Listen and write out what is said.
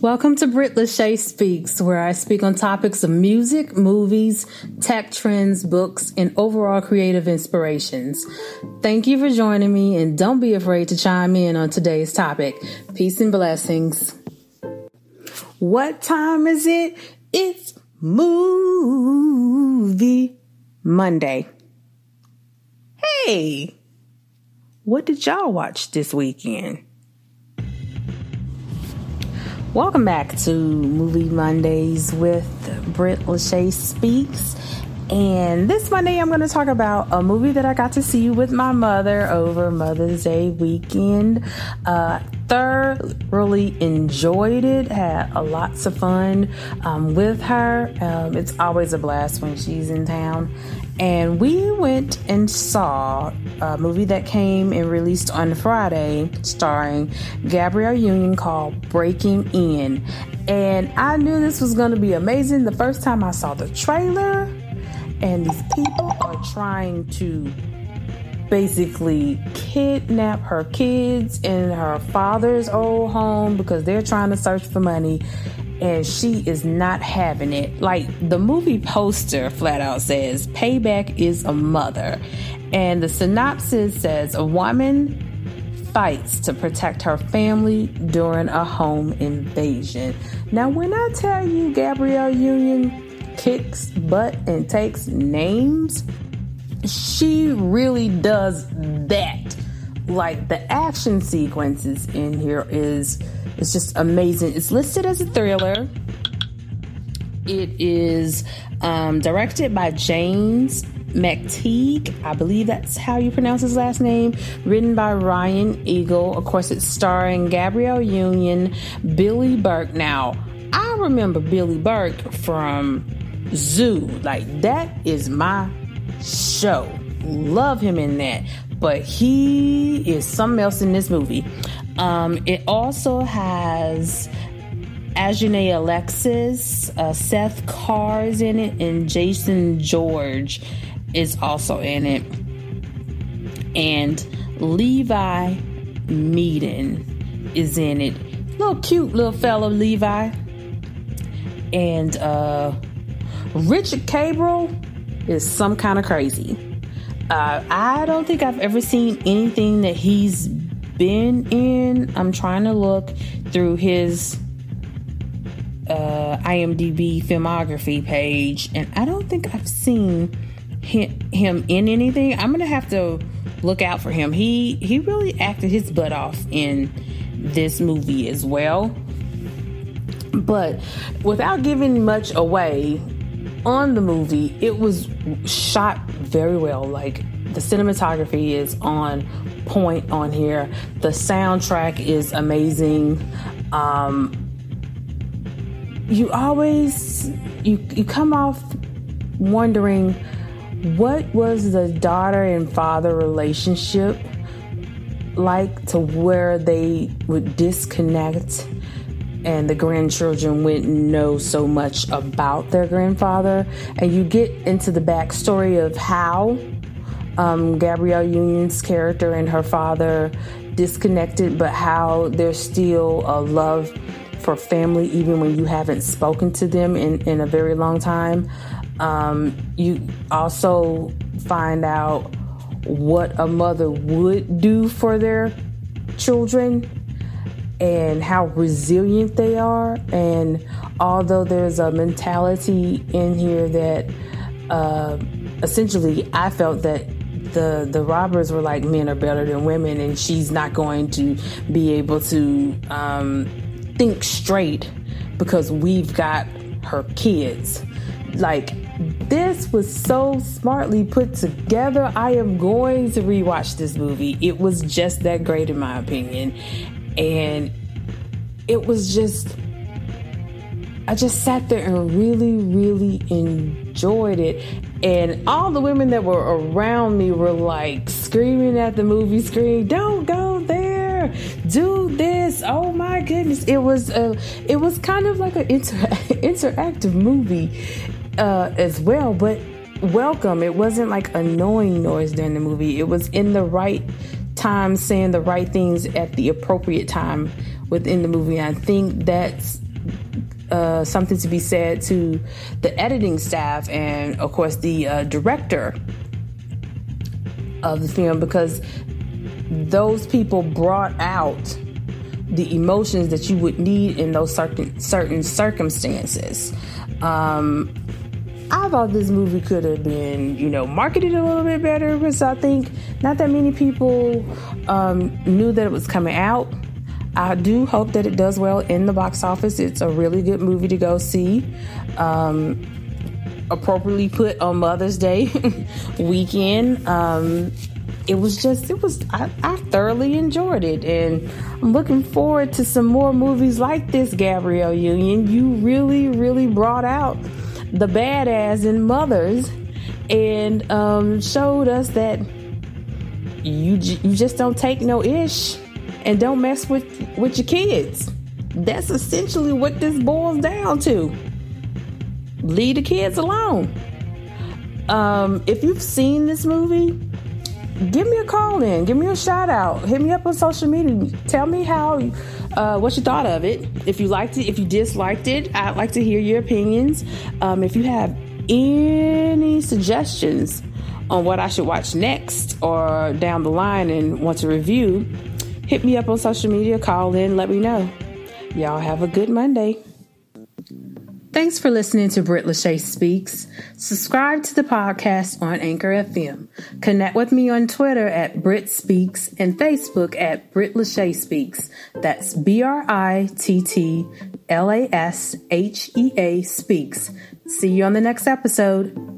Welcome to Britt Lashea Speaks, where I speak on topics of music, movies, tech trends, books, and overall creative inspirations. Thank you for joining me, and don't be afraid to chime in on today's topic. Peace and blessings. What time is it? It's Movie Monday. Hey, what did y'all watch this weekend? Welcome back to Movie Mondays with Britt Lashea Speaks. And this Monday, I'm going to talk about a movie that I got to see with my mother over Mother's Day weekend. Uh, thoroughly enjoyed it, had a lots of fun um, with her. Um, it's always a blast when she's in town and we went and saw a movie that came and released on Friday starring Gabrielle Union called Breaking In. And I knew this was going to be amazing the first time I saw the trailer. And these people are trying to basically kidnap her kids in her father's old home because they're trying to search for money and she is not having it. Like the movie poster flat out says, Payback is a mother. And the synopsis says, A woman fights to protect her family during a home invasion. Now, when I tell you Gabrielle Union kicks butt and takes names, she really does that. Like the action sequences in here is it's just amazing. It's listed as a thriller. It is um, directed by James McTeigue. I believe that's how you pronounce his last name. Written by Ryan Engle. Of course, it's starring Gabrielle Union, Billy Burke. Now, I remember Billy Burke from Zoo. Like, that is my show. Love him in that. But he is something else in this movie. Um, it also has Ajiona Alexus, uh, Seth Carr is in it, and Jason George is also in it. And Levi Meaden is in it. Little cute little fellow Levi. And uh, Richard Cabral is some kind of crazy. Uh, I don't think I've ever seen anything that he's been in. I'm trying to look through his uh, IMDb filmography page, and I don't think I've seen him, in anything. I'm gonna have to look out for him. He he really acted his butt off in this movie as well. But without giving much away on the movie, it was shot very well. Like the cinematography is on point on here. The soundtrack is amazing. Um, you always you you come off wondering what was the daughter and father relationship like to where they would disconnect and the grandchildren wouldn't know so much about their grandfather and you get into the backstory of how um, Gabrielle Union's character and her father disconnected, but how there's still a love for family even when you haven't spoken to them in, in a very long time. Um, you also find out what a mother would do for their children and how resilient they are. And although there's a mentality in here that uh, essentially I felt that the the robbers were like men are better than women, and she's not going to be able to um, think straight because we've got her kids. Like this was so smartly put together. I am going to rewatch this movie. It was just that great in my opinion, and it was just. I just sat there and really, really enjoyed it. And all the women that were around me were like screaming at the movie screen, "Don't go there! Do this! Oh my goodness!" It was a, it was kind of like an inter- interactive movie uh, as well, but welcome. It wasn't like annoying noise during the movie. It was in the right time, saying the right things at the appropriate time within the movie. I think that's uh, something to be said to the editing staff and, of course, the uh, director of the film because those people brought out the emotions that you would need in those certain certain circumstances. Um, thought this movie could have been, you know, marketed a little bit better because I think not that many people um, knew that it was coming out. I do hope that it does well in the box office. It's a really good movie to go see. Um, appropriately put on Mother's Day weekend. Um, it was just, it was, I, I, thoroughly enjoyed it. And I'm looking forward to some more movies like this, Gabrielle Union. You really, really brought out the badass in Mothers and um, showed us that you, you just don't take no ish and don't mess with with your kids. That's essentially what this boils down to. Leave the kids alone. Um, if you've seen this movie, give me a call in, give me a shout out, hit me up on social media. Tell me how, uh, what you thought of it. If you liked it, if you disliked it, I'd like to hear your opinions. Um, if you have any suggestions on what I should watch next or down the line and want to review, hit me up on social media, call in, let me know. Y'all have a good Monday. Thanks for listening to Britt Lashea Speaks. Subscribe to the podcast on Anchor FM. Connect with me on Twitter at Britt Speaks and Facebook at Britt Lashea Speaks. That's B R I T T L A S H E A Speaks. See you on the next episode.